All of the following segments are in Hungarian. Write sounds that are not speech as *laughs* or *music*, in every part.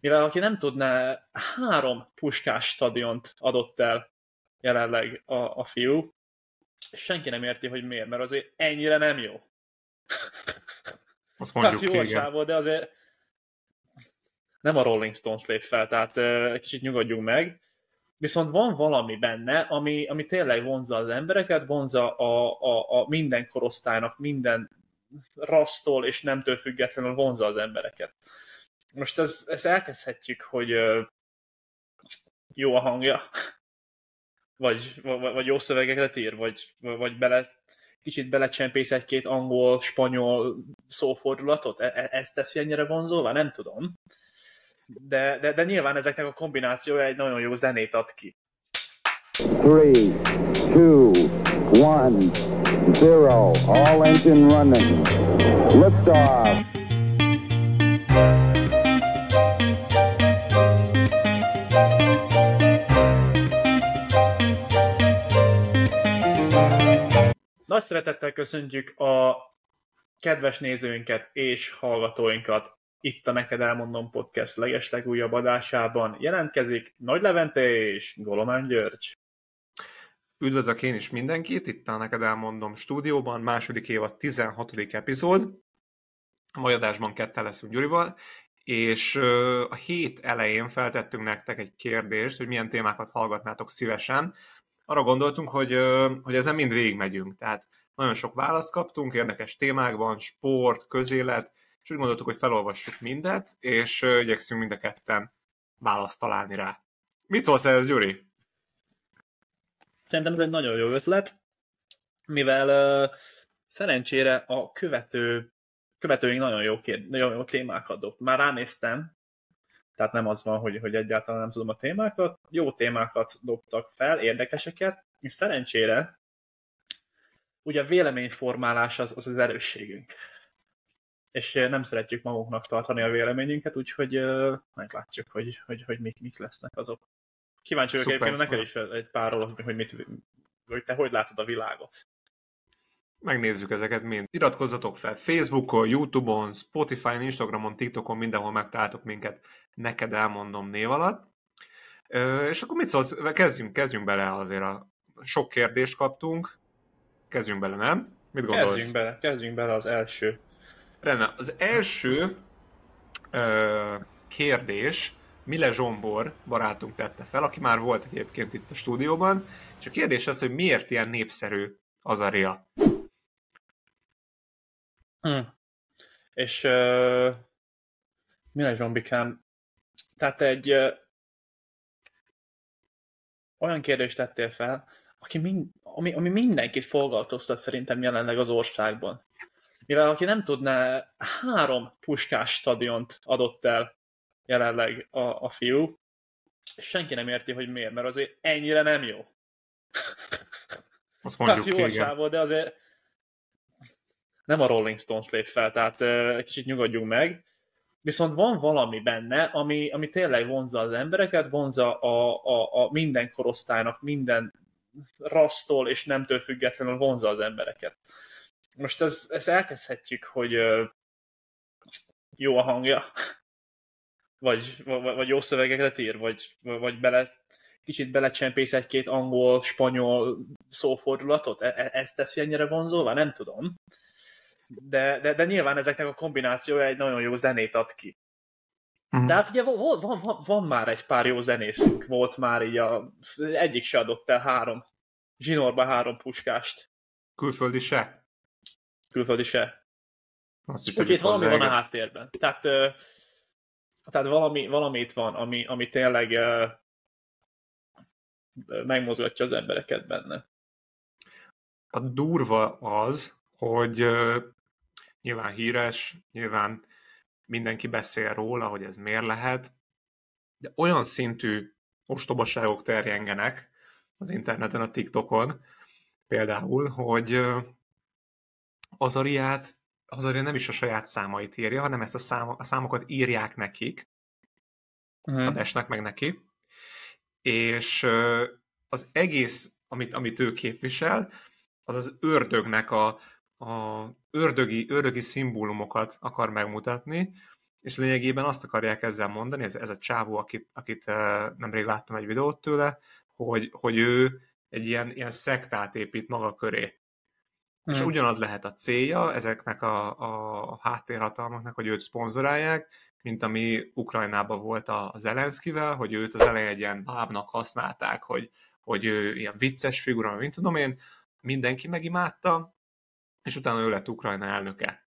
Mivel aki nem tudná, három puskás stadiont adott el jelenleg a, a fiú, senki nem érti, hogy miért, mert azért ennyire nem jó. Azt mondjuk hát jó a sávol, de azért nem a Rolling Stones lép fel, tehát egy kicsit nyugodjunk meg. Viszont van valami benne, ami, ami tényleg vonza az embereket, vonza a, a, a minden korosztálynak, minden rasztól és nemtől függetlenül vonza az embereket. Most ez, ezt elkezdhetjük, hogy jó a hangja, vagy, vagy, vagy jó szövegeket ír, vagy, vagy bele, kicsit belecsempész egy-két angol, spanyol szófordulatot? E, e, ez teszi ennyire vonzóvá? Nem tudom. De, de, de nyilván ezeknek a kombinációja egy nagyon jó zenét ad ki. 3, 2, 1, 0, all engine running. Liftoff. Nagy szeretettel köszöntjük a kedves nézőinket és hallgatóinkat itt a Neked Elmondom Podcast legeslegújabb adásában. Jelentkezik Nagy Levente és Golomán György. Üdvözlök én is mindenkit, itt a Neked Elmondom stúdióban, második évad 16. epizód. A mai adásban kettel leszünk Gyurival, és a hét elején feltettünk nektek egy kérdést, hogy milyen témákat hallgatnátok szívesen, arra gondoltunk, hogy, hogy ezen mind végigmegyünk. Tehát nagyon sok választ kaptunk, érdekes témákban, sport, közélet, és úgy gondoltuk, hogy felolvassuk mindet, és igyekszünk mind a ketten választ találni rá. Mit szólsz ez, Gyuri? Szerintem ez egy nagyon jó ötlet, mivel uh, szerencsére a követő, követőink nagyon jó, kér, nagyon jó témákat dob. Már ránéztem, tehát nem az van, hogy, hogy egyáltalán nem tudom a témákat, jó témákat dobtak fel, érdekeseket, és szerencsére ugye a véleményformálás az az, az erősségünk. És nem szeretjük magunknak tartani a véleményünket, úgyhogy uh, meglátjuk, hogy, hogy, hogy mik, mik lesznek azok. Kíváncsi vagyok egyébként neked is egy párról, hogy, mit, hogy te hogy látod a világot. Megnézzük ezeket mind. Iratkozzatok fel Facebookon, Youtube-on, Spotify-on, Instagramon, TikTokon, mindenhol megtaláltok minket, neked elmondom név alatt. És akkor mit szólsz? Kezdjünk, kezdjünk bele azért a sok kérdést kaptunk. Kezdjünk bele, nem? Mit gondolsz? Kezdjünk bele, kezdjünk bele az első. Rendben, az első ö, kérdés Mile Zsombor barátunk tette fel, aki már volt egyébként itt a stúdióban, és a kérdés az, hogy miért ilyen népszerű az Aria. Hm. És uh, Mile Zsombikám, tehát egy uh, olyan kérdést tettél fel, aki mind, ami, ami mindenkit foglalkoztat szerintem jelenleg az országban. Mivel aki nem tudná, három puskás stadiont adott el jelenleg a, a fiú, senki nem érti, hogy miért, mert azért ennyire nem jó. Azt mondjuk, hát jó a sávol, de azért nem a Rolling Stones lép fel, tehát egy kicsit nyugodjunk meg. Viszont van valami benne, ami, ami tényleg vonza az embereket, vonza a, a, a minden korosztálynak, minden rasztól és nemtől függetlenül vonza az embereket. Most ez, ezt elkezdhetjük, hogy jó a hangja, vagy, vagy, jó szövegeket ír, vagy, vagy bele, kicsit belecsempész egy-két angol, spanyol szófordulatot? E, e, ez teszi ennyire vonzóvá? Nem tudom. De, de, de nyilván ezeknek a kombinációja egy nagyon jó zenét ad ki. Mm. De hát ugye van, van, van, van már egy pár jó zenészünk, volt már így a, egyik se adott el három, zsinórba három puskást. Külföldi se? Külföldi se. Úgyhogy itt valami van a háttérben. Tehát, tehát valami, valami itt van, ami, ami tényleg megmozgatja az embereket benne. A durva az, hogy nyilván híres, nyilván mindenki beszél róla, hogy ez miért lehet, de olyan szintű ostobaságok terjengenek az interneten, a TikTokon például, hogy az Ariát, az Aria nem is a saját számait írja, hanem ezt a, szám, a számokat írják nekik, uh-huh. adásnak meg neki, és az egész, amit, amit ő képvisel, az az ördögnek a, a ördögi, ördögi szimbólumokat akar megmutatni, és lényegében azt akarják ezzel mondani, ez, ez a csávó, akit, akit nemrég láttam egy videót tőle, hogy, hogy ő egy ilyen, ilyen szektát épít maga köré. Mm. És ugyanaz lehet a célja ezeknek a, a háttérhatalmaknak, hogy őt szponzorálják, mint ami Ukrajnában volt a Zelenszkivel, hogy őt az elején egy ilyen bábnak használták, hogy, hogy ő ilyen vicces figura, mint tudom én, mindenki megimádta, és utána ő lett Ukrajna elnöke.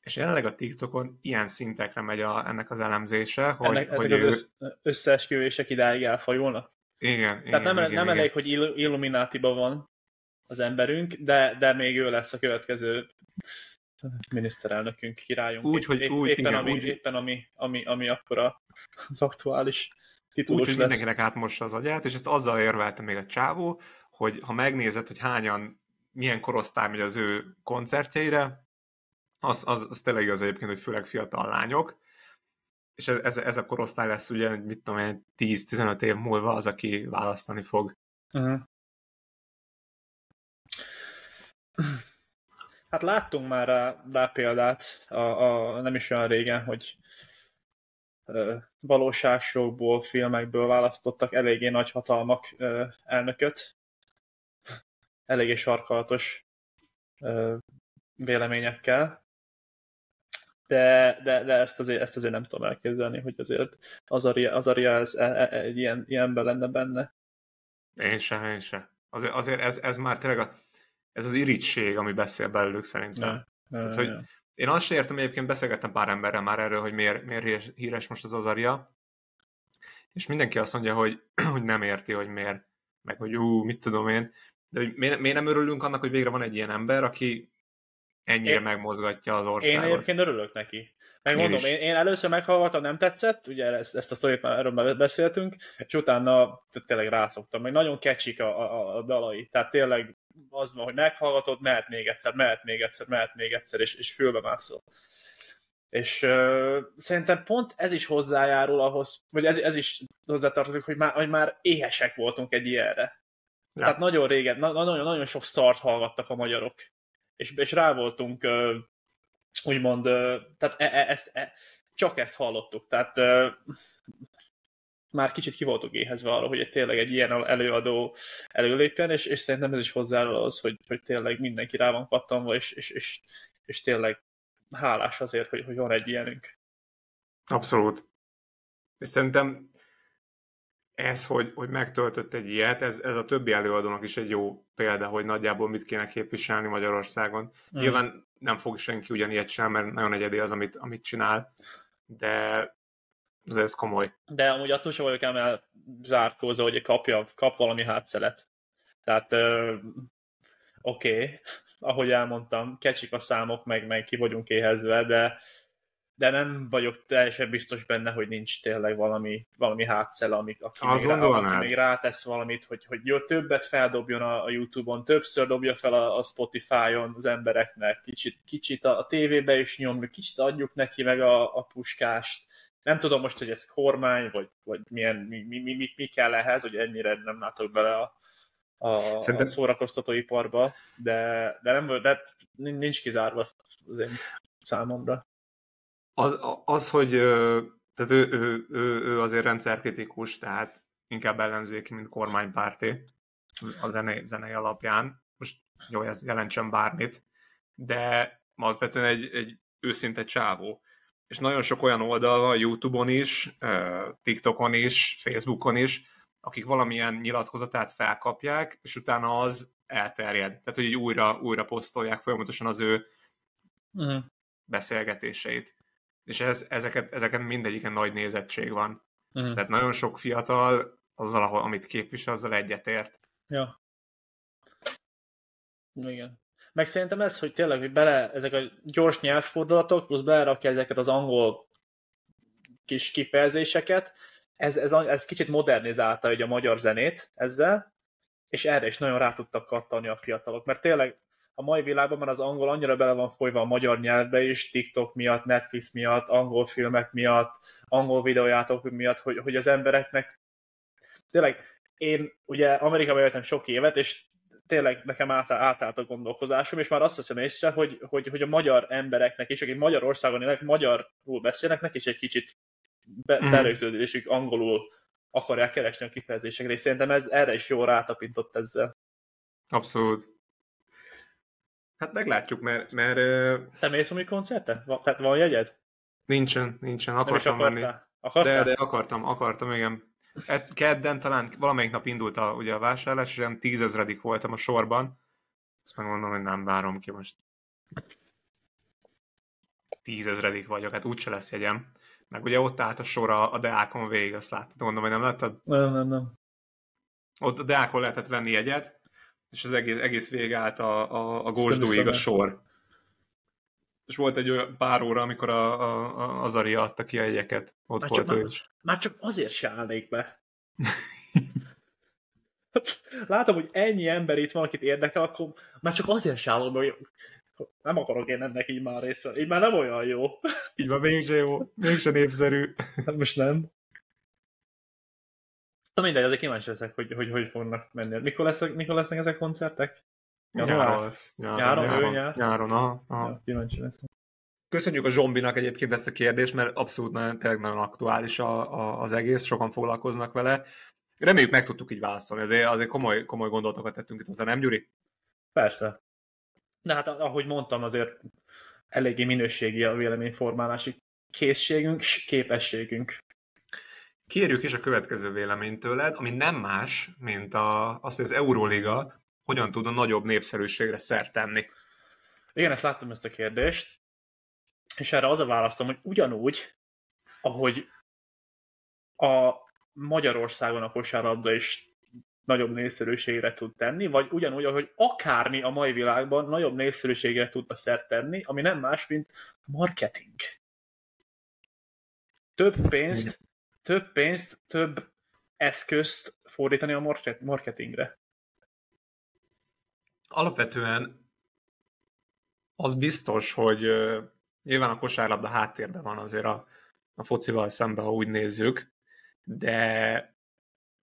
És jelenleg a TikTokon ilyen szintekre megy a, ennek az elemzése, hogy, ennek, hogy ezek ő... az összeesküvések idáig elfajulnak? Igen, Tehát igen, nem, igen, nem igen. elég, hogy Illuminátiban van az emberünk, de, de még ő lesz a következő miniszterelnökünk, királyunk. Úgy, hogy épp, úgy, éppen, igen, ami, úgy- éppen ami, ami, ami akkor a- az aktuális titulus Úgy, hogy lesz. mindenkinek átmossa az agyát, és ezt azzal érvelte még a csávó, hogy ha megnézed, hogy hányan, milyen korosztály megy az ő koncertjeire, az, az, az tényleg igaz egyébként, hogy főleg fiatal lányok, és ez, ez, a korosztály lesz ugye, hogy mit tudom én, 10-15 év múlva az, aki választani fog. Uh-huh. Hát láttunk már rá, rá példát, a, a, nem is olyan régen, hogy ö, filmekből választottak eléggé nagy hatalmak elnököt. Eléggé sarkalatos véleményekkel. De, de, de ezt, azért, ezt azért nem tudom elképzelni, hogy azért Azaria, Azaria ez, e, e, egy ilyen, ilyenben lenne benne. Én sem, én sem. Azért, azért ez, ez már tényleg a, ez az irigység, ami beszél belőlük szerintem. Ne, Hát, hogy- Én azt sem értem, egyébként beszélgettem pár emberrel már erről, hogy miért, miért híres, híres most az Azaria, és mindenki azt mondja, hogy, *clears throat* hogy nem érti, hogy miért, meg hogy ú, mit tudom én, de hogy miért, miért nem örülünk annak, hogy végre van egy ilyen ember, aki ennyire Én- megmozgatja az Én országot. egyébként örülök neki. Megmondom, Én én, én, én először meghallgattam, nem tetszett, ugye ezt, ezt a sztorit már erről már beszéltünk, és utána tényleg rászoktam, meg nagyon kecsik a, a, a dalai, tehát tényleg az van, hogy meghallgatod, mehet még egyszer, mehet még egyszer, mehet még egyszer, és, és fülbe mászol. És uh, szerintem pont ez is hozzájárul ahhoz, vagy ez, ez is hozzátartozik, hogy már, hogy már éhesek voltunk egy ilyenre. Ja. Tehát nagyon régen, na, nagyon, nagyon sok szart hallgattak a magyarok. És, és rá voltunk úgymond, tehát e, e, ezt, e, csak ezt hallottuk. Tehát ö, már kicsit ki voltunk éhezve arra, hogy tényleg egy ilyen előadó előlépjen, és, és szerintem ez is hozzájárul az, hogy, hogy tényleg mindenki rá van kattanva, és, és, és, és tényleg hálás azért, hogy, hogy van egy ilyenünk. Abszolút. És szerintem ez, hogy, hogy megtöltött egy ilyet, ez, ez a többi előadónak is egy jó példa, hogy nagyjából mit kéne képviselni Magyarországon. Mm. Nyilván nem fog senki ugyanilyet sem, mert nagyon egyedi az, amit, amit csinál, de ez, ez komoly. De amúgy attól sem vagyok ám zárkózva, hogy kapja, kap valami hátszelet. Tehát oké, okay, ahogy elmondtam, kecsik a számok, meg, meg ki vagyunk éhezve, de, de nem vagyok teljesen biztos benne, hogy nincs tényleg valami, valami hátszel, amit, aki, Azt még rá, aki még rátesz valamit, hogy, hogy jó, többet feldobjon a, a YouTube-on, többször dobja fel a, a Spotify-on az embereknek, kicsit, kicsit a, a tévébe is nyomjuk, kicsit adjuk neki meg a, a puskást. Nem tudom most, hogy ez kormány, vagy, vagy milyen, mi, mi, mi, mi, mi kell ehhez, hogy ennyire nem látok bele a, a, Szerintem- a szórakoztatóiparba, de, de nem de nincs kizárva az én számomra. Az, az hogy tehát ő, ő, ő, ő azért rendszerkritikus, tehát inkább ellenzéki, mint kormánypárti a zenei, zenei alapján. Most jó, ez jelentsen bármit, de alapvetően egy, egy őszinte csávó. És nagyon sok olyan oldal van, YouTube-on is, TikTokon is, Facebookon is, akik valamilyen nyilatkozatát felkapják, és utána az elterjed. Tehát, hogy így újra, újra posztolják folyamatosan az ő Uh-huh. beszélgetéseit. És ez, ezeket, ezeket mindegyiken nagy nézettség van. Uh-huh. Tehát nagyon sok fiatal azzal, ahol, amit képvisel, azzal egyetért. Ja. Igen. Meg szerintem ez, hogy tényleg, hogy bele ezek a gyors nyelvfordulatok, plusz belerakja ezeket az angol kis kifejezéseket, ez, ez, ez kicsit modernizálta ugye a magyar zenét ezzel, és erre is nagyon rá tudtak kattani a fiatalok, mert tényleg a mai világban már az angol annyira bele van folyva a magyar nyelvbe is, TikTok miatt, Netflix miatt, angol filmek miatt, angol videójátok miatt, hogy, hogy az embereknek tényleg én ugye Amerikában éltem sok évet, és tényleg nekem át, átállt a gondolkozásom, és már azt veszem észre, hogy, hogy, hogy a magyar embereknek is, akik Magyarországon élnek, magyarul beszélnek, neki is egy kicsit be, Mhm. belőződésük angolul akarják keresni a kifejezésekre, és szerintem ez erre is jól rátapintott ezzel. Abszolút. Hát meglátjuk, mert, mert Te mész a koncertre? Va, tehát van jegyed? nincsen, nincsen, akartam menni. akartál? De, de akartam, akartam, igen. Ed- Kedden talán valamelyik nap indult a, ugye a vásárlás, és olyan tízezredik voltam a sorban. Azt megmondom, hogy nem várom ki most. Tízezredik vagyok, hát úgyse lesz jegyem. Meg ugye ott állt a sor a, a Deákon végig, azt láttad, mondom, hogy nem láttad? Nem, nem, nem. Ott a Deákon lehetett venni jegyet, és az egész, egész végig állt a, a, a hiszem a sor. És volt egy olyan pár óra, amikor a, a, a, az Ari adta ki a jegyeket. Ott Hát volt csak ő már- is. Már csak azért se állnék be. *laughs* Látom, hogy ennyi ember itt van, akit érdekel, akkor már csak azért se állom, hogy nem akarok én ennek így már részt. Így már nem olyan jó. Így van, mégse jó, mégse népszerű. Most nem. Na mindegy, azért kíváncsi leszek, hogy hogy, hogy fognak menni. Mikor, lesz, mikor lesznek ezek koncertek? Január? Nyáron lesz. Nyáron, Nyáron, nyáron, ő nyár? nyáron aha, aha. Ja, kíváncsi leszek. Köszönjük a Zsombinak egyébként ezt a kérdést, mert abszolút nagyon, tényleg nagyon aktuális a, a, az egész, sokan foglalkoznak vele. Reméljük meg tudtuk így válaszolni, azért, azért komoly, komoly gondolatokat tettünk itt hozzá, nem Gyuri? Persze. De hát ahogy mondtam, azért eléggé minőségi a véleményformálási készségünk, képességünk. Kérjük is a következő véleményt tőled, ami nem más, mint a, az, hogy az Euróliga hogyan tud a nagyobb népszerűségre szert tenni. Igen, ezt láttam ezt a kérdést, és erre az a választom, hogy ugyanúgy, ahogy a Magyarországon a kosárlabda is nagyobb népszerűségre tud tenni, vagy ugyanúgy, ahogy akármi a mai világban nagyobb népszerűségre tudna szert tenni, ami nem más, mint marketing. Több pénzt, több pénzt, több eszközt fordítani a market- marketingre. Alapvetően az biztos, hogy nyilván a kosárlabda háttérben van azért a, a focival szemben, ha úgy nézzük, de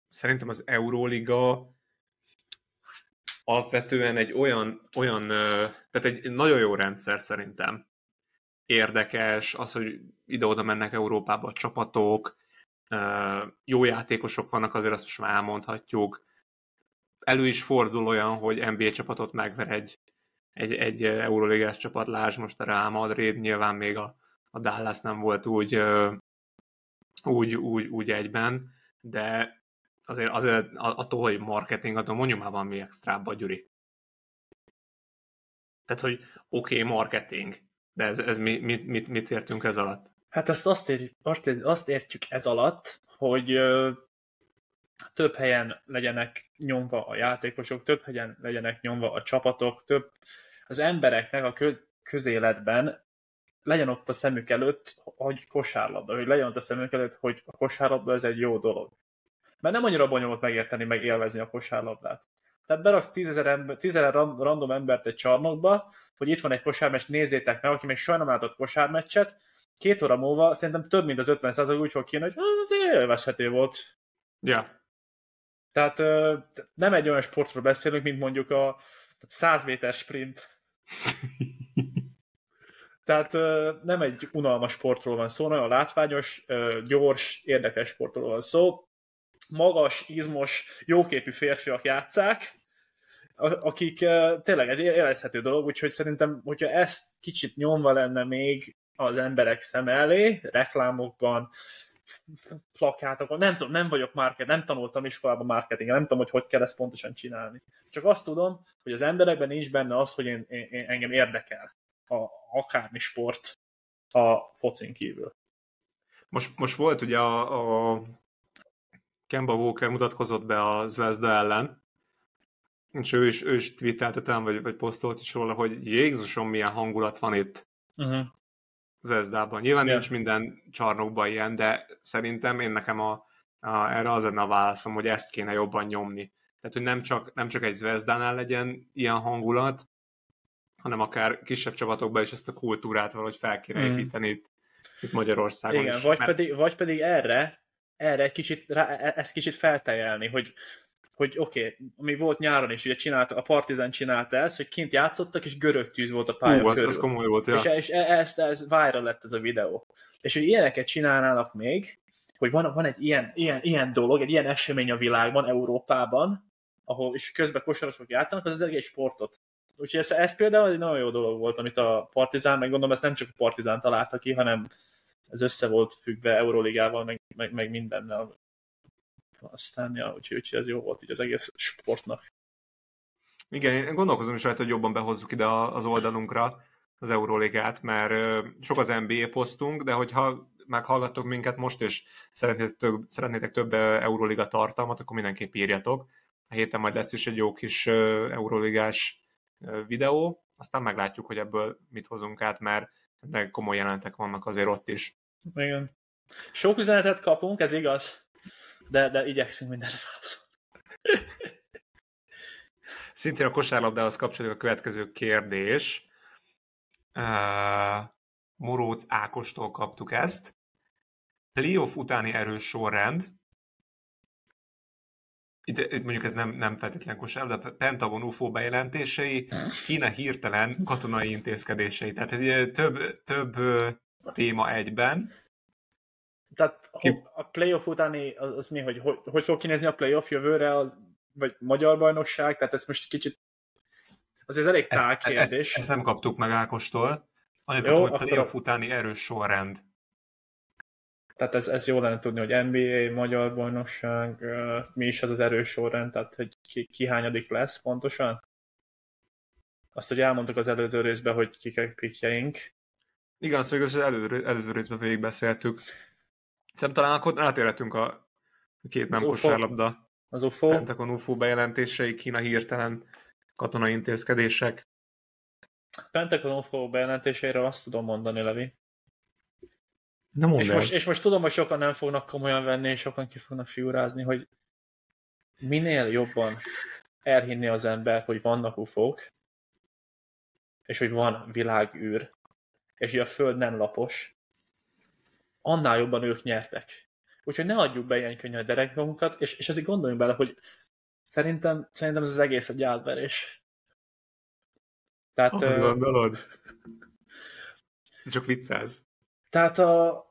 szerintem az Euróliga alapvetően egy olyan, olyan tehát egy nagyon jó rendszer szerintem. Érdekes, az, hogy ide-oda mennek Európába a csapatok, jó játékosok vannak, azért azt most már elmondhatjuk, elő is fordul olyan, hogy NBA csapatot megver egy, egy, egy Euroligás csapat, lásd most a Real Madrid, nyilván még a, a Dallas nem volt úgy, úgy, úgy, úgy egyben, de azért, azért attól, hogy marketing, attól mondjuk már van mi extrába, Gyuri. Tehát, hogy oké, okay, marketing, de ez, ez mi, mit, mit, mit értünk ez alatt? Hát ezt azt értjük, azt értjük, azt értjük ez alatt, hogy ö, több helyen legyenek nyomva a játékosok, több helyen legyenek nyomva a csapatok, több az embereknek a kö, közéletben legyen ott a szemük előtt, hogy kosárlabda, hogy legyen ott a szemük előtt, hogy a kosárlabda ez egy jó dolog. Mert nem annyira bonyolult megérteni, meg élvezni a kosárlabdát. Tehát beraksz tízezer, ember, tízezer random embert egy csarnokba, hogy itt van egy kosármeccs, nézzétek meg, aki még soha nem látott kosármeccset, két óra múlva szerintem több mint az 50 úgy fog kijönni, hogy "Ah, az élvezhető volt. Ja, Tehát nem egy olyan sportról beszélünk, mint mondjuk a 100 méter sprint. *laughs* Tehát nem egy unalmas sportról van szó, nagyon látványos, gyors, érdekes sportról van szó. Magas, izmos, jóképű férfiak játszák, akik tényleg ez élvezhető dolog, úgyhogy szerintem, hogyha ezt kicsit nyomva lenne még az emberek szem elé, reklámokban, plakátokon, nem tudom, nem vagyok market, nem tanultam iskolában marketing, nem tudom, hogy hogy kell ezt pontosan csinálni. Csak azt tudom, hogy az emberekben nincs benne az, hogy én, én, én engem érdekel a, akármi sport a focin kívül. Most, most volt ugye a, a Kemba Walker mutatkozott be a Zvezda ellen, és ő is, ő is twittelte talán, vagy, vagy posztolt is róla, hogy Jézusom, milyen hangulat van itt Uh-huh. Zvezdában. Nyilván Ja. nincs minden csarnokban ilyen, de szerintem én nekem a, a, erre az lenne a válaszom, hogy ezt kéne jobban nyomni. Tehát, hogy nem csak, nem csak egy Zvezdánál legyen ilyen hangulat, hanem akár kisebb csapatokban is ezt a kultúrát valahogy fel kéne Mm. építeni itt, itt Magyarországon Igen, is. vagy Mert- pedig, vagy pedig erre, erre egy kicsit, rá, e- ezt kicsit feltejelni, hogy, hogy oké, okay, ami volt nyáron is, ugye csinálta, a Partizan csinálta ezt, hogy kint játszottak, és görög tűz volt a pálya Hú, körül. az komoly volt, ja. És, és e- ezt, ez viral lett ez a videó. És hogy ilyeneket csinálnának még, hogy van, van egy ilyen, ilyen, ilyen dolog, egy ilyen esemény a világban, Európában, ahol és közben kosarasok játszanak, az az egész sportot. Úgyhogy ez, ez például egy nagyon jó dolog volt, amit a Partizán, meg gondolom ezt nem csak a Partizán találta ki, hanem ez össze volt függve Euróligával, meg, meg, meg mindennel. Aztán, ja, úgyhogy, úgyhogy ez jó volt így az egész sportnak. Igen, én gondolkozom is rajta, hogy jobban behozzuk ide az oldalunkra az Euróligát, mert sok az NBA posztunk, de hogyha meghallgattok minket most, és szeretnétek több, szeretnétek több Euróliga tartalmat, akkor mindenképp írjatok. A héten majd lesz is egy jó kis Euróligás videó, aztán meglátjuk, hogy ebből mit hozunk át, mert de komoly jelentek vannak azért ott is. Igen. Sok üzenetet kapunk, ez igaz, de, de igyekszünk mindenre válaszolni. Szintén a kosárlabdához kapcsolódik a következő kérdés. Uh, Moróc Ákostól kaptuk ezt. Playoff utáni erős sorrend. Itt, itt mondjuk ez nem, nem feltétlen kosárlabda, Pentagon UFO bejelentései, Kína hirtelen katonai intézkedései. Tehát egy több, több téma egyben. Tehát a playoff utáni, az, az mi, hogy, hogy hogy fog kinézni a playoff jövőre, az, vagy magyar bajnokság, tehát ez most kicsit azért ez elég Ezt, tág ezt, kérdés. ezt nem kaptuk meg Ákostól. Annyit kaptuk, hogy playoff a- utáni erős sorrend. Tehát ez, ez jó lenne tudni, hogy NBA, magyar bajnokság, mi is az az erős sorrend, tehát hogy ki, ki hányadik lesz pontosan. Azt, hogy elmondtuk az előző részben, hogy kik a pikjeink. Igen, azt még az elő, előző részben végigbeszéltük. Szerintem talán akkor átérhetünk a két nem kosárlabda Az UFO, Pentagon UFO bejelentései, Kína hirtelen katonai intézkedések. Pentagon UFO bejelentéseiről azt tudom mondani, Levi. Nem És most, és most tudom, hogy sokan nem fognak komolyan venni, és sokan ki fognak figurázni, hogy minél jobban elhinni az ember, hogy vannak ufók, és hogy van világűr, és hogy a Föld nem lapos, annál jobban ők nyertek. Úgyhogy ne adjuk be ilyen könnyű a derekunkat, és, és ezért gondoljunk bele, hogy szerintem, szerintem ez az egész egy átverés. Tehát, Az ö, gondolod? Csak viccelsz. Tehát a...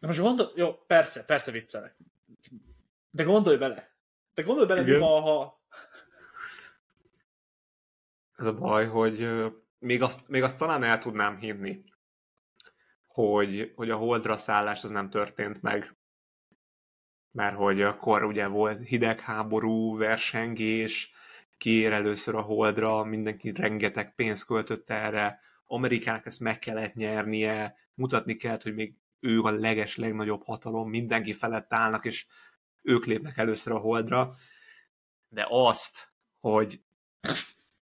De most gondol... Jó, persze, persze viccelek. De gondolj bele. De gondolj bele, mi Igen. van, ha... Ez a baj, hogy még azt, még azt talán el tudnám hinni, hogy, hogy a holdra szállás az nem történt meg. Mert hogy akkor ugye volt hidegháború, versengés, kiér először a holdra, mindenki rengeteg pénzt költött erre, Amerikának ezt meg kellett nyernie, mutatni kellett, hogy még ő a leges, legnagyobb hatalom, mindenki felett állnak, és ők lépnek először a holdra. De azt, hogy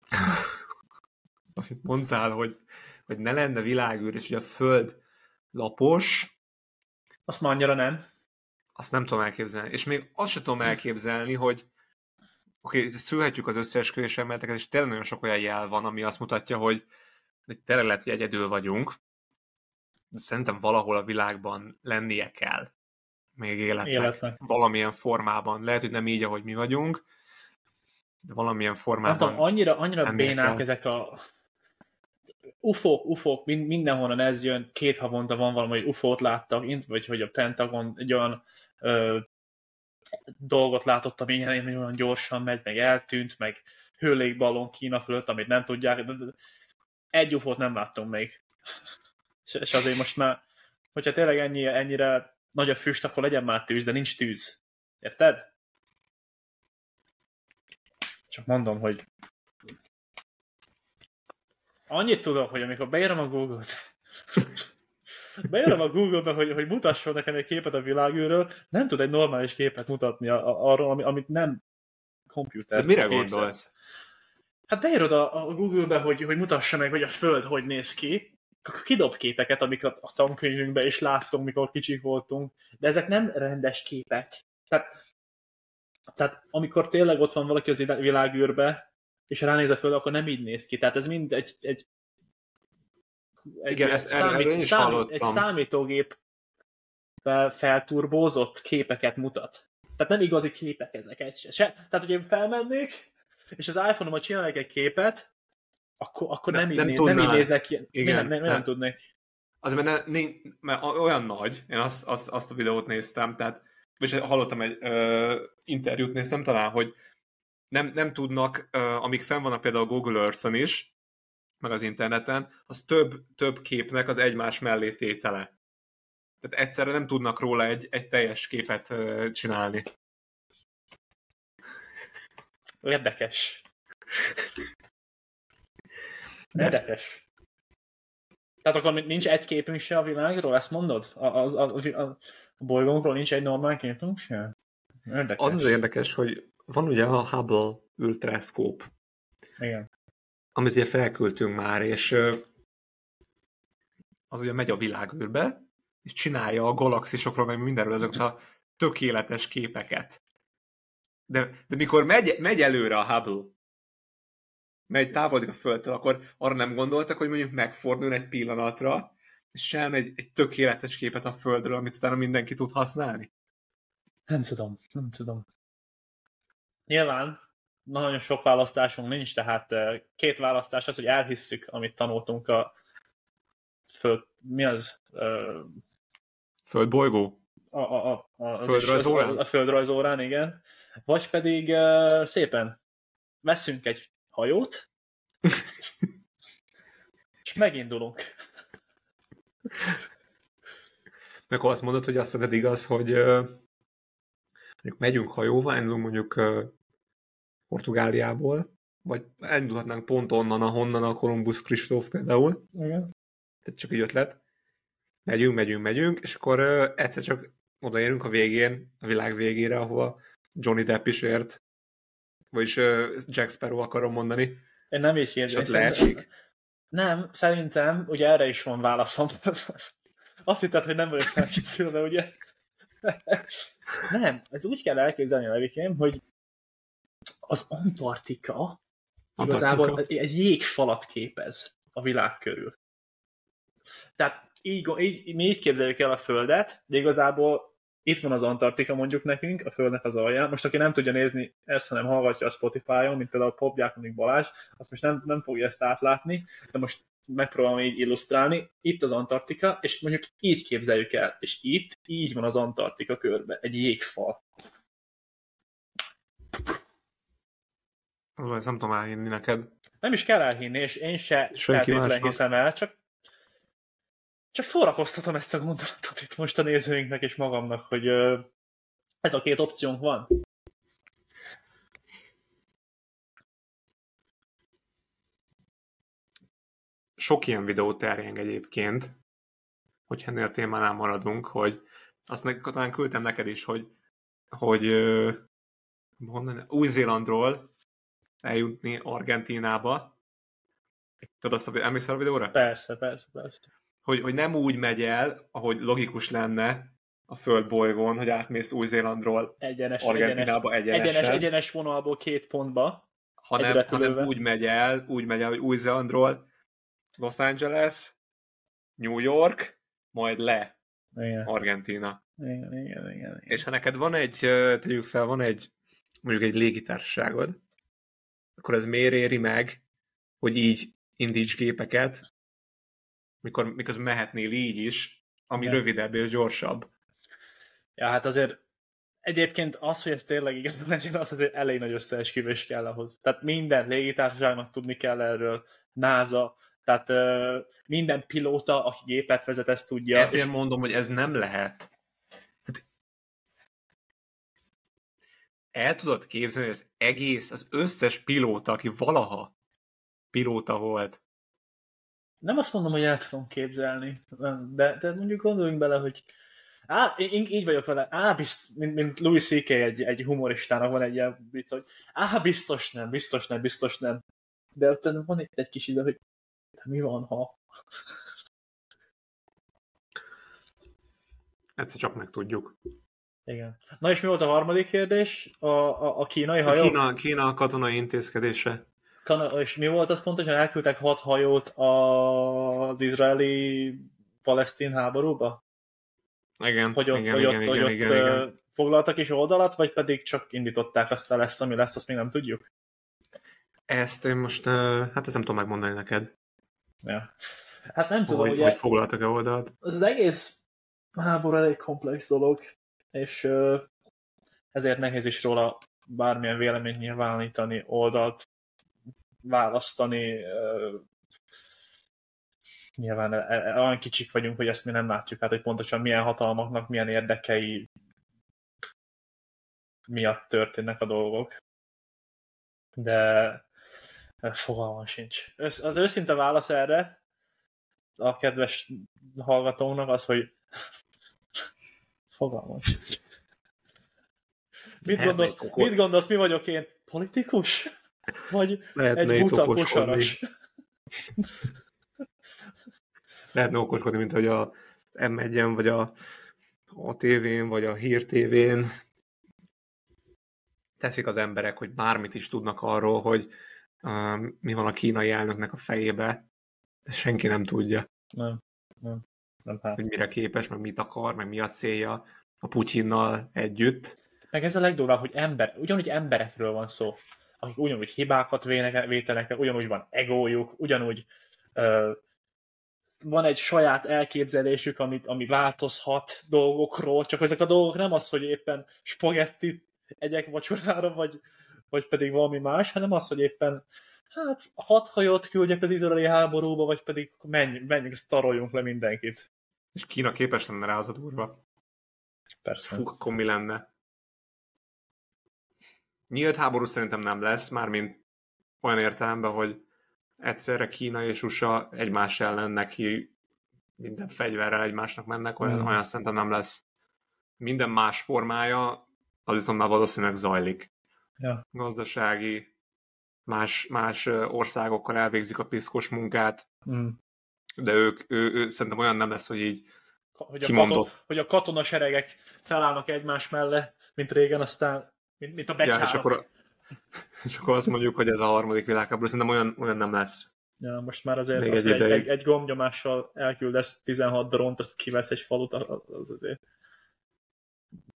*laughs* amit mondtál, hogy, hogy ne lenne világűr, és hogy a Föld lapos, Azt már annyira nem. azt nem tudom elképzelni. És még azt sem tudom elképzelni, hogy oké, okay, szülhetjük az összeesküvés elméleteket, és tényleg nagyon sok olyan jel van, ami azt mutatja, hogy, hogy tényleg lehet, hogy egyedül vagyunk, de szerintem valahol a világban lennie kell még életnek. Életnek. Valamilyen formában. Lehet, hogy nem így, ahogy mi vagyunk, de valamilyen Nem formában. tudom, annyira, annyira bénák kell. ezek a ufók, ufók, mind, mindenhonnan ez jön, két havonta van valami, hogy ufót láttak, vagy hogy a Pentagon egy olyan ö, dolgot látott, ami ilyen, olyan gyorsan megy, meg eltűnt, meg hőlégballon Kína fölött, amit nem tudják. Egy ufót nem láttunk még. És azért most már, hogyha tényleg ennyi, ennyire nagy a füst, akkor legyen már tűz, de nincs tűz. Érted? Csak mondom, hogy annyit tudok, hogy amikor beírom a Google-t, *laughs* beírom a Google-be, hogy, hogy mutasson nekem egy képet a világűről, nem tud egy normális képet mutatni arról, ami, amit nem komputer. Mire képzel. gondolsz? Hát beírod a, a Google-be, hogy, hogy mutassa meg, hogy a Föld hogy néz ki, kidob képeket, amiket a tankönyvünkben is láttunk, mikor kicsik voltunk, de ezek nem rendes képek. Tehát, tehát amikor tényleg ott van valaki az világűrbe, és ránéz a föld, akkor nem így néz ki. Tehát ez mind egy, egy, egy, Igen, egy, ezt erről én is számít, hallottam. egy számítógép felturbózott képeket mutat. Tehát nem igazi képek ezek. Egy se. se. Tehát, hogy én felmennék, és az iPhone-ommal csinálnék egy képet, akkor, akkor nem, Nem- így nem néz, nem így néznek ki. Igen, nem, nem, nem, nem. tudnék. Az mert, ne, ne, mert olyan nagy, én azt, azt, azt a videót néztem, tehát és hallottam egy ö, interjút néztem talán, hogy nem, nem tudnak, amik fenn vannak például a Google Earth-on is, meg az interneten, az több, több képnek az egymás mellé tétele. Tehát egyszerre nem tudnak róla egy, egy teljes képet csinálni. Érdekes. De- Érdekes. Tehát akkor nincs egy képünk se a világról, ezt mondod? A, a, a, a, a bolygónkról nincs egy normál képünk se? Érdekes. Az az érdekes, hogy van ugye a Hubble Ultrascope, Igen. amit ugye felküldtünk már, és az ugye megy a világűrbe, és csinálja a galaxisokról, meg mindenről ezeket a tökéletes képeket. De, de mikor megy, megy előre a Hubble, megy távolodik a Földtől, akkor arra nem gondoltak, hogy mondjuk megfordul egy pillanatra, és csinál egy, egy tökéletes képet a Földről, amit utána mindenki tud használni? Nem tudom, nem tudom. Nyilván nagyon sok választásunk nincs, tehát eh, két választás az, hogy elhisszük, amit tanultunk a föld, mi az? Földbolygó? A, a, a, a, Földrajz órán? A földrajz órán, igen. Vagy pedig uh, szépen veszünk egy hajót, *laughs* és megindulunk. Meg azt mondod, hogy azt szerinted igaz, hogy ö, mondjuk megyünk hajóval, indulunk mondjuk ö, Portugáliából, vagy elindulhatnánk pont onnan, ahonnan a Columbus Kristóf például, Igen. tehát csak egy ötlet. Megyünk, megyünk, megyünk, és akkor ö, egyszer csak odaérünk a végén, a világ végére, ahova Johnny Depp is ért, vagyis ö, Jack Sparrow akarom mondani, Én nem így és kérdezem. ott leesik. Nem, szerintem, ugye erre is van válaszom. *laughs* Azt hitted, hogy nem vagyok felkészülve, ugye? *laughs* nem, ez úgy kell elképzelni a levikém, hogy az Antarktika igazából egy jégfalat képez a világ körül. Tehát így, így, mi így képzeljük el a Földet, de igazából itt van az Antarktika mondjuk nekünk, a Földnek az alján. Most aki nem tudja nézni ezt, hanem hallgatja a Spotify-on, mint például a Popgyákonik Balázs, azt most nem, nem fogja ezt átlátni, de most megpróbálom így illusztrálni. Itt az Antarktika, és mondjuk így képzeljük el, és itt így van az Antarktika körbe, egy jégfal. Az, ezt nem tudom elhinni neked. Nem is kell elhinni, és én se másnak. hiszem el, csak csak szórakoztatom ezt a gondolatot itt most a nézőinknek és magamnak, hogy ez a két opciónk van. sok ilyen videó terjeng egyébként, hogy ennél a témánál maradunk, hogy azt ne, talán küldtem neked is, hogy, hogy honnan, Új-Zélandról eljutni Argentínába. Tudod azt, emlékszel a videóra? Persze, persze, persze. Hogy, hogy nem úgy megy el, ahogy logikus lenne a földbolygón, hogy átmész Új-Zélandról Egyenes, Argentinába egyenes, egyenes, egyenes vonalból két pontba. hanem, hanem úgy megy el, úgy megy el, hogy Új-Zélandról Los Angeles, New York, majd le Igen, Argentína. igen, igen, igen. igen. És ha neked van egy, tegyük fel, van egy, mondjuk egy légitársaságod, akkor ez miért éri meg, hogy így indíts gépeket, mikor, miközben mehetnél így is, ami Igen. rövidebb és gyorsabb. Ja, hát azért egyébként az, hogy ez tényleg igaz *laughs* legyen, az azért elég nagy összeesküvés kell ahhoz. Tehát minden légitársaságnak tudni kell erről, NASA, tehát ö, minden pilóta, aki gépet vezet, ezt tudja. Ja, Ezért és mondom, hogy ez nem lehet. El tudod képzelni, hogy az egész, az összes pilóta, aki valaha pilóta volt, nem azt mondom, hogy el tudom képzelni, de, de mondjuk gondoljunk bele, hogy Á, én így vagyok vele. Á, bizt, mint, mint Louis C.K. Egy, egy humoristának van egy ilyen vicc, hogy á, biztos nem, biztos nem, biztos nem. De utána van itt egy kis ide, hogy de mi van, ha? egyszer csak megtudjuk. Igen. Na és mi volt a harmadik kérdés? A, a, a kínai A hajó? Kína, Kína katonai intézkedése. Kana, és mi volt az pontosan? Elküldtek hat hajót az izraeli palesztin háborúba? Igen, hogy ott, igen, hogy igen, ott, igen, hogy ott igen, igen. foglaltak is oldalat, vagy pedig csak indították aztán lesz, ami lesz, azt még nem tudjuk. Ezt én most, hát ezt nem tudom megmondani neked, Ja. Hát nem tudom, hogy, ugye hogy foglaltak-e oldalt. az, az egész háború elég komplex dolog, és ezért nehéz is róla bármilyen véleményt nyilvánítani, oldalt választani. Nyilván e- e- olyan kicsik vagyunk, hogy ezt mi nem látjuk át, hogy pontosan milyen hatalmaknak, milyen érdekei miatt történnek a dolgok. De fogalmam sincs. Az őszinte válasz erre a kedves hallgatónak az, hogy fogalmam sincs. Mit gondolsz, okos- mit gondolsz, mi vagyok én? Politikus? Vagy Lehetne egy buta kosaras? Lehetne okoskodni, mint hogy a M1-en, vagy a, a tévén, vagy a hír tévén teszik az emberek, hogy bármit is tudnak arról, hogy um, mi van a kínai elnöknek a fejébe, de senki nem tudja, Nem, nem, nem hát. hogy mire képes, meg mit akar, meg mi a célja a Putyinnal együtt. Meg ez a legdurvább, hogy ember, ugyanúgy emberekről van szó, akik ugyanúgy hibákat el, ugyanúgy van egójuk, ugyanúgy ö, van egy saját elképzelésük, amit, ami változhat dolgokról, csak ezek a dolgok nem az, hogy éppen spagettit egyek vacsorára, vagy, vagy pedig valami más, hanem az, hogy éppen hát hat hajót küldjek az izraeli háborúba, vagy pedig menj, menjünk, sztaroljunk le mindenkit. És Kína képes lenne rá az a durva. Persze. Fú, akkor mi lenne? Nyílt háború szerintem nem lesz, mármint olyan értelemben, hogy egyszerre Kína és USA egymás ellen neki minden fegyverrel egymásnak mennek, olyan, Mm. olyan szerintem nem lesz. Minden más formája, az viszont már valószínűleg zajlik. Ja. Gazdasági, más, más országokkal elvégzik a piszkos munkát, Mm. De ők, ő, ő, szerintem olyan nem lesz, hogy így hogy a, Kimondott. katon, hogy a katonaseregek felállnak egymás mellé, mint régen, aztán, mint, mint a ja, becsárok. és, akkor, és akkor azt mondjuk, hogy ez a harmadik világháború, szerintem olyan, olyan nem lesz. Ja, most már azért Még az, egy egy, egy, egy, gombnyomással elküldesz 16 drónt, azt kivesz egy falut, az azért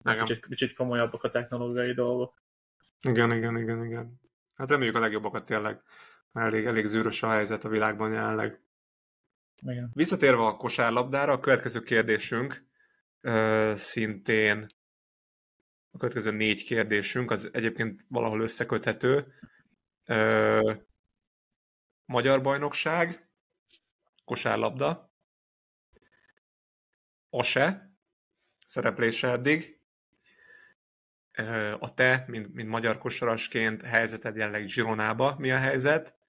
Igen. kicsit, kicsit komolyabbak a technológiai dolgok. Igen, igen, igen, igen. Hát reméljük a legjobbakat tényleg. Elég, elég zűrös a helyzet a világban jelenleg. Igen. Visszatérve a kosárlabdára, a következő kérdésünk ö, szintén a következő négy kérdésünk, az egyébként valahol összeköthető. Ö, Magyar bajnokság, kosárlabda, ASE, szereplése eddig, a te, mint, mint magyar kosarasként helyzeted jelenleg Zsironába, mi a helyzet,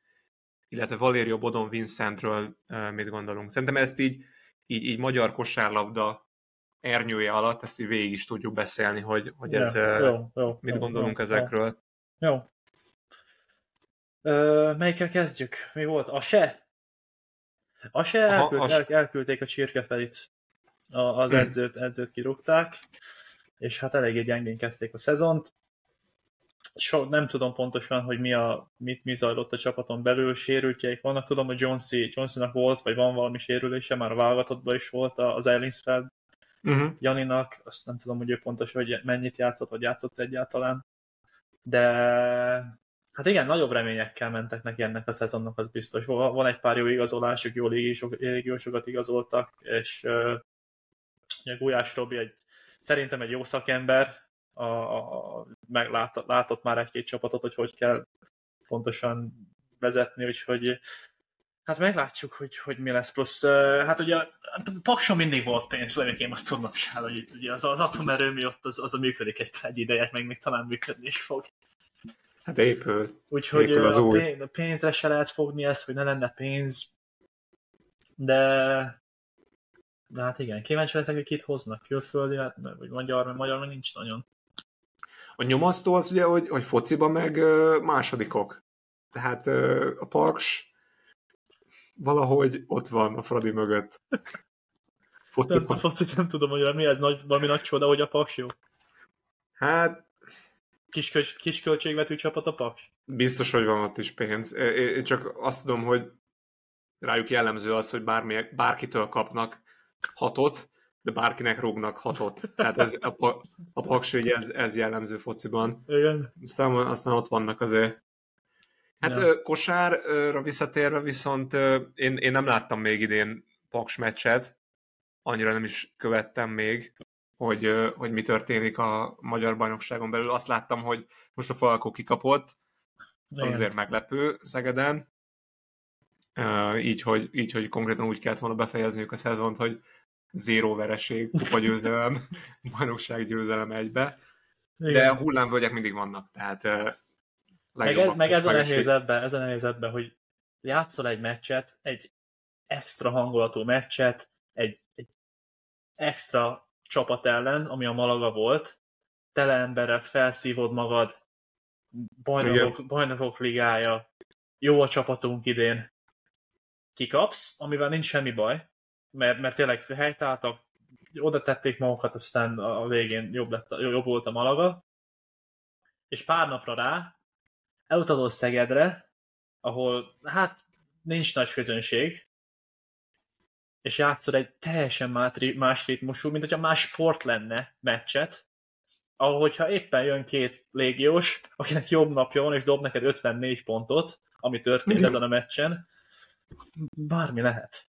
illetve Valério Bodon Vincentről mit gondolunk. Szerintem ezt így, így, így magyar kosárlabda ernyője alatt, ezt így végig is tudjuk beszélni, hogy, hogy ez, Ja, jó, jó, mit jó, gondolunk jó, ezekről. Jó. jó. Ö, melyikkel kezdjük? Mi volt? A se? A se Aha, elküld, a se. el, elküldték a csirkefelit. A, az Hmm. edzőt, edzőt kirúgták, és hát eléggé gyengén kezdték a szezont. So, nem tudom pontosan, hogy mi, a, mit, mi zajlott a csapaton belül, sérültjeik vannak. Tudom, hogy Jonesy, Johnsynak volt, vagy van valami sérülése, már a válogatottban is volt az Ellingsfeld Uh-huh. Janinak, azt nem tudom, hogy ő pontosan, hogy mennyit játszott, vagy játszott egyáltalán. De hát igen, nagyobb reményekkel mentek neki ennek a szezonnak, az biztos. Van egy pár jó igazolásuk, jó légiósok- légiósokat igazoltak, és uh, Gulyás Robi egy, szerintem egy jó szakember, a, a, meglát, látott már egy-két csapatot, hogy hogy kell pontosan vezetni, úgyhogy hát meglátjuk, hogy, hogy mi lesz. Plusz, hát ugye Pakson mindig volt pénz, levekém azt tudnod kell, hogy itt ugye az, az atomerőmű ott az, az a működik egy, egy idejet, meg még talán működni is fog. Hát épül. Úgyhogy Épül az a, új. pénz, pénzre se lehet fogni ezt, hogy ne lenne pénz. De de hát igen, kíváncsi leszek, hogy kit hoznak külföldi, hát, vagy magyar, mert magyar meg nincs nagyon. A nyomasztó az ugye, hogy, hogy fociban meg másodikok. Tehát a Paks valahogy ott van a Fradi mögött. Nem, a Fociban. focit nem tudom, hogy mi ez nagy, valami nagy csoda, hogy a Paks jó. Hát Kis, kis költségvetű csapat a Paks. biztos, hogy van ott is pénz. Én én csak azt tudom, hogy rájuk jellemző az, hogy bármi, bárkitől kapnak hatot, de bárkinek rúgnak hatot. Tehát ez, a, a paksügy, ez, ez jellemző fociban. Igen. Aztán, aztán ott vannak azért. Hát Ja. kosárra visszatérve viszont én, én nem láttam még idén paks meccset, annyira nem is követtem még, hogy, hogy mi történik a magyar bajnokságon belül. Azt láttam, hogy most a Falkó kikapott, az azért meglepő Szegeden. Így hogy, így, hogy konkrétan úgy kellett volna befejezniük a szezont, hogy zéró vereség, kupa győzelem, *laughs* bajnokság győzelem egybe. Igen. De hullámvölgyek mindig vannak, tehát Meg, meg ez a nehéz ebben, ez a nehéz ebben, hogy játszol egy meccset, egy extra hangulatú meccset, egy, egy extra csapat ellen, ami a Malaga volt, tele emberrel felszívod magad, bajnokok, bajnokok ligája, jó a csapatunk idén, kikapsz, amivel nincs semmi baj, mert, mert tényleg helytáltak, oda tették magukat, aztán a végén jobb, lett, jobb volt a Malaga, és pár napra rá elutazol Szegedre, ahol hát nincs nagy közönség, és játszol egy teljesen más ritmusú, mint hogyha más sport lenne meccset, ahol hogyha éppen jön két légiós, akinek jobb napja van, és dob neked 54 pontot, ami történt Igen. ezen a meccsen, bármi lehet.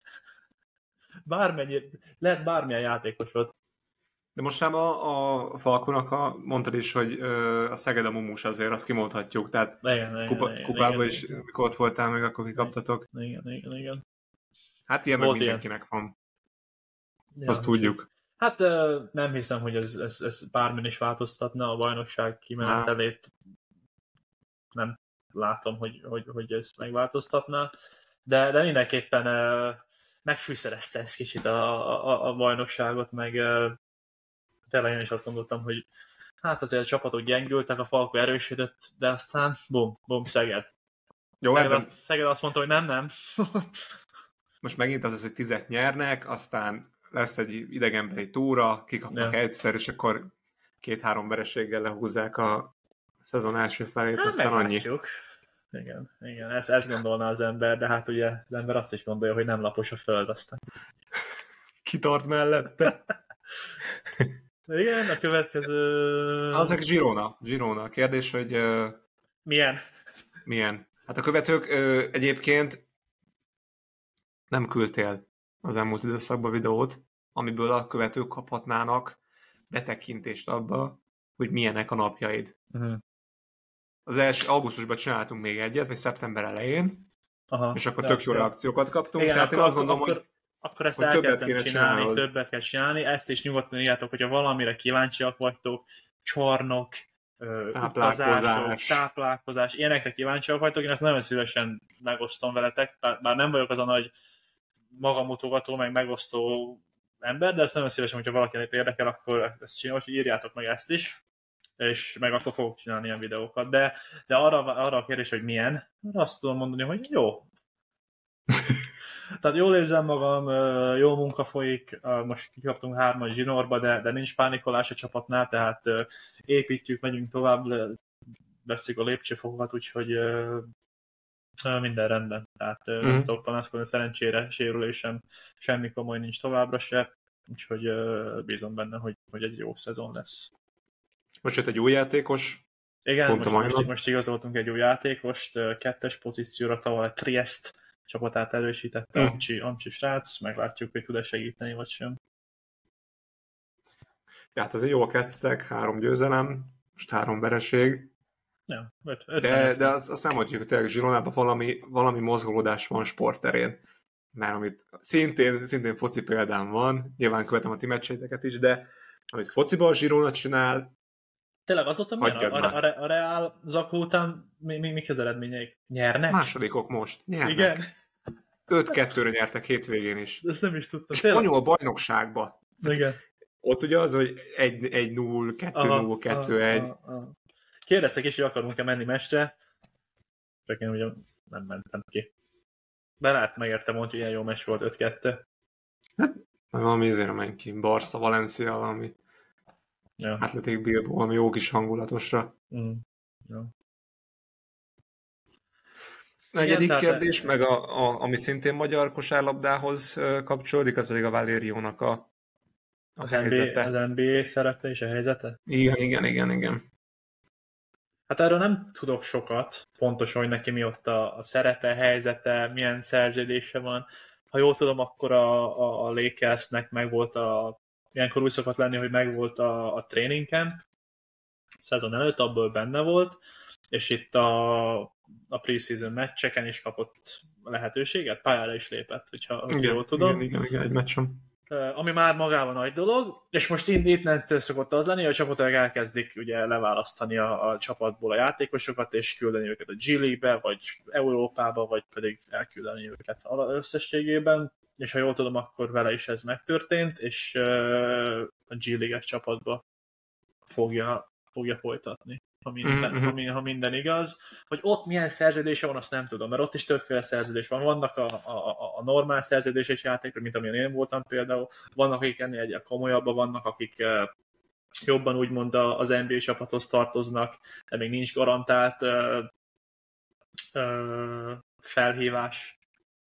Bármennyi, lehet bármilyen játékosod. De most nem a, a Falkonak a, mondtad is, hogy ö, a Szeged a mumus azért, azt kimondhatjuk, tehát Igen, igen, kupa, igen, kupában igen, is, mikor ott voltál meg, akkor kikaptatok. Igen, igen, igen. Hát ilyen meg Volt ilyen. mindenkinek van, Ja, azt tudjuk. Hát ö, nem hiszem, hogy ez, ez, ez bármin is változtatna a bajnokság kimenetelét. Nem látom, hogy, hogy, hogy ez megváltoztatná. De, de mindenképpen megfűszerezte ez kicsit a, a, a bajnokságot, meg tényleg én is azt gondoltam, hogy hát azért a csapatok gyengültek, a Falko erősödött, de aztán bum, bum, Szeged. Jó, Szeged, ebben azt, Szeged azt mondta, hogy nem, nem. *laughs* most megint az, az, hogy tizet nyernek, aztán lesz egy idegenbeli túra, kikapnak Ja. egyszer, és akkor két-három vereséggel lehúzzák a szezon első felét, Hát aztán annyi. Igen, igen, ezt, ezt gondolná az ember, de hát ugye az ember azt is gondolja, hogy nem lapos a föld aztán. Kitart mellette. Igen, a következő... Az meg Girona. Girona. A kérdés, hogy ö, Milyen? milyen. Hát a követők ö, egyébként nem küldtél az elmúlt időszakban videót, amiből a követők kaphatnának betekintést abba, hogy milyenek a napjaid. Uh-huh. Az első augusztusban csináltunk még egyet, vagy szeptember elején, Aha. és akkor tök jó reakciókat kaptunk. Igen, tehát akkor, én azt gondolom, akkor, hogy akkor ezt hogy többet kéne csinálni, csinálnod. többet kell csinálni, ezt is nyugodtan írjátok, hogyha valamire kíváncsiak vagytok, csarnok, Táplálkozás. táplálkozás, ilyenekre kíváncsiak vagytok, én ezt nagyon szívesen megosztom veletek, bár, bár nem vagyok az a nagy magamutogató, meg megosztó ember, de ezt nagyon szívesen, hogyha valakinek érdekel, akkor ezt csinálom, hogy írjátok meg ezt is, és meg akkor fogok csinálni ilyen videókat. De, de arra, arra a kérdés, hogy milyen, azt tudom mondani, hogy jó. *laughs* Tehát jól érzem magam, jó munka folyik, most kikaptunk hárman zsinórba, de, de nincs pánikolás a csapatnál, tehát építjük, megyünk tovább, veszik a lépcsőfokokat, úgyhogy minden rendben. Tehát ö, nem Mhm. tudok panaszkodni, szerencsére sérülésem semmi komoly nincs továbbra se, úgyhogy bízom benne, hogy, hogy egy jó szezon lesz. Most jött egy új játékos, Igen, most, most, most igazoltunk egy új játékost, kettes pozícióra tavaly Triest csapatát erősítette Hm. Amcsi, Amcsi srác, meglátjuk, hogy tud-e segíteni, vagy sem. hát azért jól kezdtek, három győzelem, most három vereség, Ja, öt, öt, de, de azt, azt nem mondjuk, hogy tényleg Zsilonában valami, valami mozgolódás van sportterén. Mert amit szintén, szintén foci példám van, nyilván követem a ti meccseiteket is, de amit fociban a Zsirona csinál, Tényleg azóta? Hagyjad A, a, a, a Real Zakó után mi, mi, mik az eredményeik? Nyernek? másodikok most, nyernek. Igen, 5-2-re nyertek hétvégén is. ezt nem is tudtam. Spanyol bajnokságba. Igen. Ott ugye az, hogy 1-0, 2-0, 2-1. Kérdeztek is, hogy akarunk-e menni mestre. Csak én ugye nem mentem ki. De lehet megértem, hogy ilyen jó meccs volt 5-2. Meg valami ezért menj ki. Barca, Valencia, valami Ja. Athletic Bilbao, valami jó kis hangulatosra. Mm. Jó. Negyedik tehát- kérdés, meg a, a, ami szintén magyar kosárlabdához kapcsolódik, az pedig a Valériónak a Az helyzete. NBA, az NBA szerepe és a helyzete? Igen, igen, igen, igen. Hát erről nem tudok sokat, pontosan, hogy neki mi ott a, a szerepe, helyzete, milyen szerződése van. Ha jól tudom, akkor a, a, a Lakersnek meg volt a, ilyenkor úgy szokott lenni, hogy meg volt a, a training camp, szezon előtt, abból benne volt, és itt a, a preseason meccseken is kapott lehetőséget, pályára is lépett, hogyha Igen, jól tudom. Igen, igen, igen, egy meccsen. Ami már magában nagy dolog, és most innentől szokott az lenni, hogy a csapatok elkezdik ugye leválasztani a, a csapatból a játékosokat, és küldeni őket a G League-be, vagy Európába, vagy pedig elküldeni őket összességében, és ha jól tudom, akkor vele is ez megtörtént, és a G League-es csapatba fogja, fogja folytatni. Ha minden, Mhm. ha, mi- ha minden igaz. Hogy ott milyen szerződése van, azt nem tudom, mert ott is többféle szerződés van. Vannak a, a, a- normál szerződéses játékok, mint amilyen én voltam például, vannak, akik ennél egy komolyabbak vannak, akik jobban úgymond az NBA csapathoz tartoznak, de még nincs garantált ö, ö, felhívás.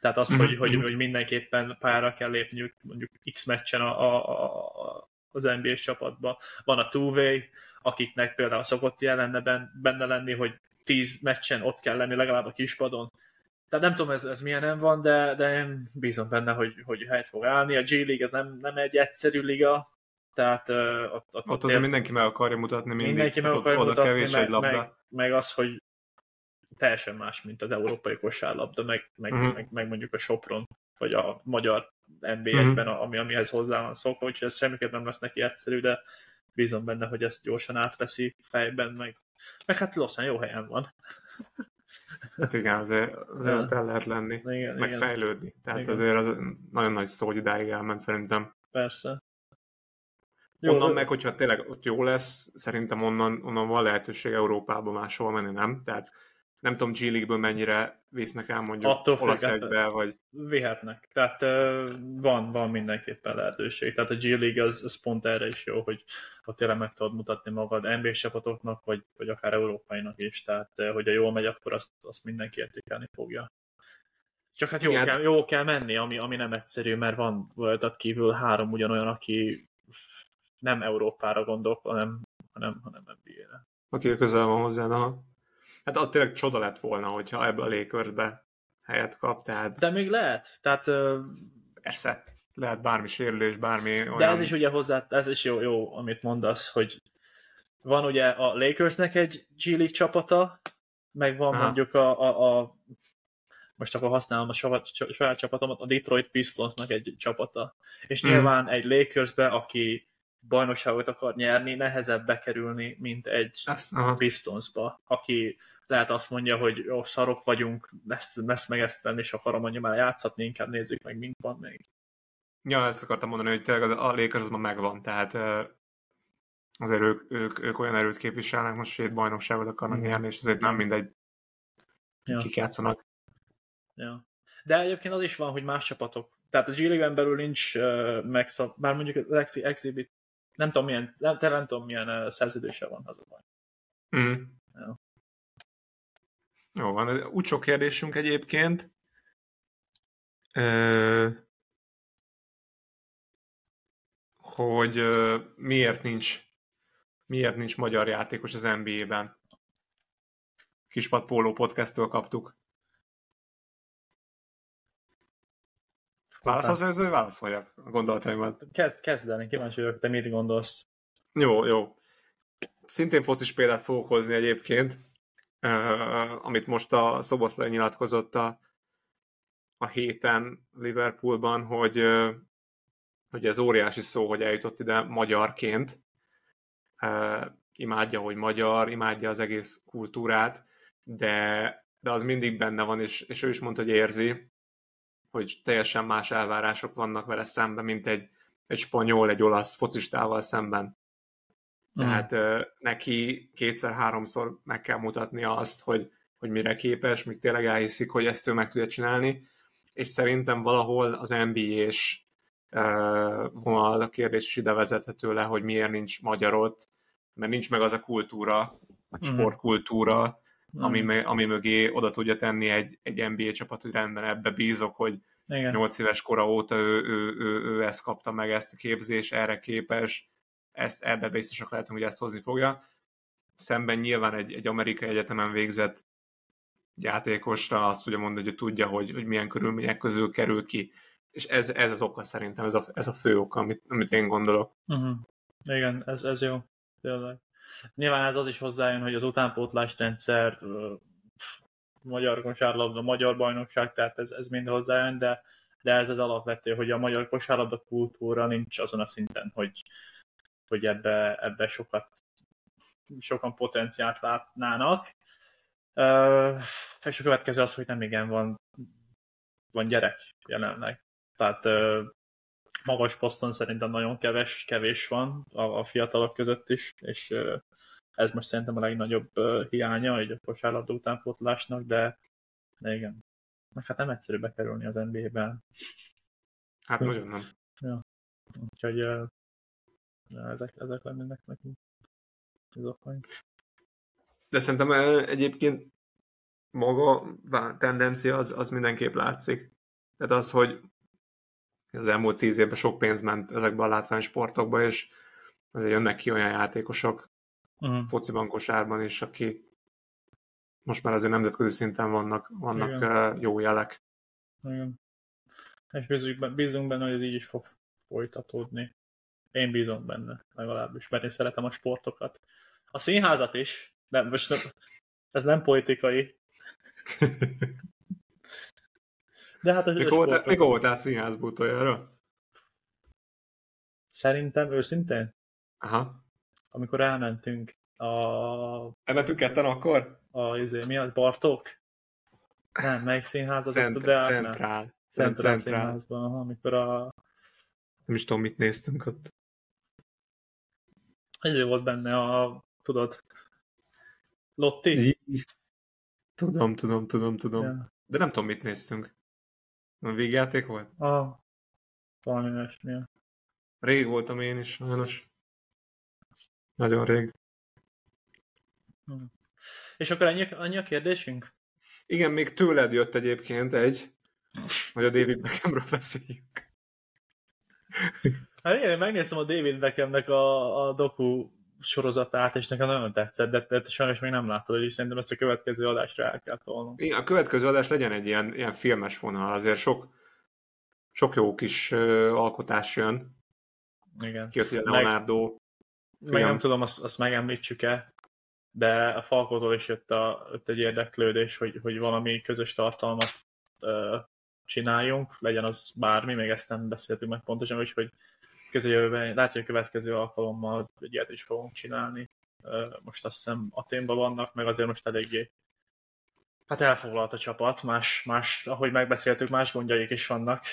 Tehát az, Mhm, hogy, hogy, mhm. hogy mindenképpen pályára kell lépniük mondjuk X meccsen a, a, a, az NBA csapatba. Van a two-way, akiknek például szokott jelenne ben- benne lenni, hogy 10 meccsen ott kell lenni legalább a kispadon. Tehát nem tudom, ez, ez milyen van, de, de én bízom benne, hogy, hogy helyt fog állni. A G League ez nem, nem egy egyszerű liga, tehát uh, ott, ott, Ott azért mindenki meg akarja mutatni mindig. mindenki meg ott, akarja oda mutatni, kevés meg, egy labda. meg, meg, az, hogy teljesen más, mint az európai kosárlabda, meg, meg, Mhm. meg, meg mondjuk a Sopron, vagy a magyar NBA-ben, ami, amihez hozzá van szokva, úgyhogy ez semmiképp nem lesz neki egyszerű, de bízom benne, hogy ezt gyorsan átveszi fejben, meg, meg hát lassan jó helyen van. Hát igen, azért, azért el lehet lenni, Igen, meg igen, fejlődni. Tehát Igen. azért az nagyon nagy szó, hogy idáig elment szerintem. persze. Jó, onnan de- meg, hogyha tényleg ott jó lesz, szerintem onnan, onnan van lehetőség Európába máshol menni, nem? Tehát nem tudom, G League-ből mennyire visznek el mondjuk Attól olasz hát- egybe, vagy vihetnek. Tehát van, van mindenképpen lehetőség. Tehát a G League az, az pont erre is jó, hogy ott tényleg meg tudod mutatni magad NBA csapatoknak, vagy, vagy akár európainak is. Tehát, hogyha jól megy, akkor azt, azt mindenki értékelni fogja. Csak hát jó, Igen. kell, jó kell menni, ami, ami nem egyszerű, mert van voltat kívül három ugyanolyan, aki nem Európára gondol, hanem, hanem, hanem NBA-re. aki közel van hozzá, aha. Hát ott tényleg csoda lett volna, hogyha ebből a Lakersbe helyet kap, tehát De még lehet. Tehát ö, persze, lehet bármi sérülés, bármi olyan... De ez is ugye hozzá, ez is jó, jó, amit mondasz, hogy van ugye a Lakersnek egy G League csapata, meg van Aha. mondjuk a, a, a most akkor használom a saját, saját csapatomat, a Detroit Pistonsnak egy csapata. És Mhm. nyilván egy Lakersbe, aki bajnokságot akar nyerni, nehezebb bekerülni, mint egy Ez, aha. Pistonsba, aki lehet azt mondja, hogy jó, szarok vagyunk, ezt, ezt meg ezt tenni, és akarom mondja már játszatni, inkább nézzük meg, mint van még. Ja, ezt akartam mondani, hogy tényleg az, a Lakers az ma megvan, tehát azért ők, ők, ők olyan erőt képviselnek, most két bajnokságot akarnak Igen. nyerni, és azért nem mindegy, Ja. kik játszanak. Ja. De egyébként az is van, hogy más csapatok. Tehát a G-League-en belül nincs uh, megszab, bár mondjuk az Exi- Exhibit, nem tudom milyen, nem, nem tudom milyen uh, szerződése van, az a baj. Mm. Jó van, úgy sok kérdésünk egyébként. Ö, hogy ö, miért nincs miért nincs magyar játékos az NBA-ben. Kispad Póló podcasttől kaptuk. Válaszolsz előző, válaszoljak a gondolataimat. Kezd, kezdeni, kíváncsi vagyok, te mit gondolsz. Jó, jó. Szintén focis példát fogok hozni egyébként, amit most a Szoboszlai nyilatkozott a, a héten Liverpoolban, hogy, hogy ez óriási szó, hogy eljutott ide magyarként. Imádja, hogy magyar, imádja az egész kultúrát, de, de az mindig benne van, és, és ő is mondta, hogy érzi, hogy teljesen más elvárások vannak vele szemben, mint egy, egy spanyol, egy olasz focistával szemben. Tehát uh, neki kétszer-háromszor meg kell mutatnia azt, hogy, hogy mire képes, míg tényleg elhiszik, hogy ezt ő meg tudja csinálni, és szerintem valahol az NBA-s vonal a kérdés is ide vezethető le, hogy miért nincs magyar ott, mert nincs meg az a kultúra, a Mhm. sportkultúra, Mm. ami, ami mögé oda tudja tenni egy, egy NBA csapat, hogy rendben ebbe bízok, hogy, Igen. 8 éves kora óta ő, ő, ő, ő ezt kapta meg, ezt a képzés, erre képes, ezt ebbe biztosak lehetünk, hogy ezt hozni fogja. Szemben nyilván egy, egy amerikai egyetemen végzett játékosra azt ugye mondani, hogy tudja, hogy, hogy milyen körülmények közül kerül ki. És ez, ez az oka szerintem, ez a, ez a fő oka, amit, amit én gondolok. Uh-huh. Igen, ez, ez jó. Tényleg. Nyilván ez az is hozzájön, hogy az utánpótlás rendszer, magyar kosárlabda, magyar bajnokság, tehát ez, ez mind hozzájön, de, de ez az alapvető, hogy a magyar kosárlabda kultúra nincs azon a szinten, hogy, hogy ebbe, ebbe sokat, sokan potenciált látnának. Uh, és a következő az, hogy nem igen van, van gyerek jelenleg. Tehát uh, magas poszton szerintem nagyon keves, kevés van a, a fiatalok között is, és uh, ez most szerintem a legnagyobb uh, hiánya egy a kosárlabda utánpótlásnak, de, de igen. Meg hát nem egyszerű bekerülni az NBA-ben. Hát nagyon nem. Ja. Úgyhogy uh, ja, ezek, ezek lennének nekünk az okaink. De szerintem egyébként maga a tendencia az, az mindenképp látszik. Tehát az, hogy az elmúlt tíz évben sok pénz ment ezekbe a látványsportokba, és azért jönnek ki olyan játékosok uh-huh. fociban, kosárban is, akik most már azért nemzetközi szinten vannak, vannak Igen. jó jelek. Igen. És bízunk, bízunk benne, hogy ez így is fog folytatódni. Én bízom benne, legalábbis, mert én szeretem a sportokat. A színházat is, de most nem, ez nem politikai. *laughs* De hát a mikor, voltál, mikor voltál színházba utoljára? Szerintem őszintén? Aha. Amikor elmentünk a... Elmentünk ketten akkor? A, izé, mi az? Bartók? Nem, melyik színház az Cent- ott a Deák? Centrál. Centrál színházban, aha, amikor a... Nem is tudom, mit néztünk ott. Ezért volt benne a, tudod, Lotti? Tudom, tudom, tudom, tudom. Ja. De nem tudom, mit néztünk. A végjáték volt? Ah, valami olyasmi. Rég voltam én is, sajnos. Nagyon rég. Hm. És akkor annyi, annyi a kérdésünk? Igen, még tőled jött egyébként egy, hogy a David Beckhamről beszéljünk. Hát én megnéztem a David Beckhamnek a, a doku sorozatát, és nekem nagyon tetszett, de, de sajnos még nem láttad, és szerintem ezt a következő adásra el kell tolnunk. Igen, a következő adás legyen egy ilyen, ilyen filmes vonal, azért sok, sok jó kis uh, alkotás jön. Igen. Kijött ugye Leonardo. Meg, meg nem tudom, azt, azt megemlítsük-e, de a Falkótól is jött, a, jött egy érdeklődés, hogy, hogy valami közös tartalmat uh, csináljunk, legyen az bármi, még ezt nem beszéltünk meg pontosan, hogy közeljövőben, látja, hogy a következő alkalommal egy ilyet is fogunk csinálni. Most azt hiszem Aténban vannak, meg azért most eléggé hát elfoglalt a csapat, más, más, ahogy megbeszéltük, más gondjaik is vannak,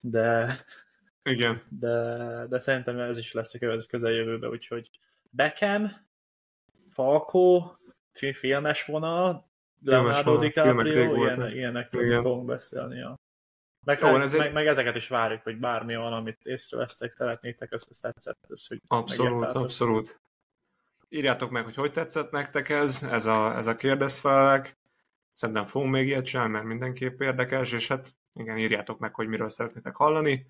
de igen. De, de szerintem ez is lesz a közeljövőben, úgyhogy Beckham, Falco, filmes vonal, Leonardo DiCaprio, ilyen, ilyenekről fogunk beszélni. Ja. Meg, Jó, ez meg, egy... meg, ezeket is várjuk, hogy bármi van, amit észrevesztek, szeretnétek, ezt, ezt tetszett. Ez, hogy abszolút, abszolút. Írjátok meg, hogy hogy tetszett nektek ez, ez a, ez a kérdezfelek. Szerintem fogunk még ilyet csinálni, mert mindenképp érdekes, és hát igen, írjátok meg, hogy miről szeretnétek hallani.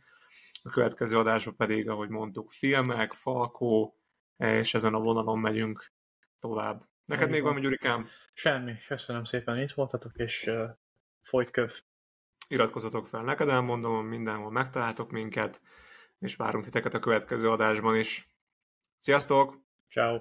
A következő adásban pedig, ahogy mondtuk, filmek, falkó, és ezen a vonalon megyünk tovább. Neked még van, Gyurikám? Semmi, köszönöm szépen, itt voltatok, és uh, folyt köv iratkozzatok fel, neked elmondom, mindenhol megtaláltok minket, és várunk titeket a következő adásban is. Sziasztok! Ciao.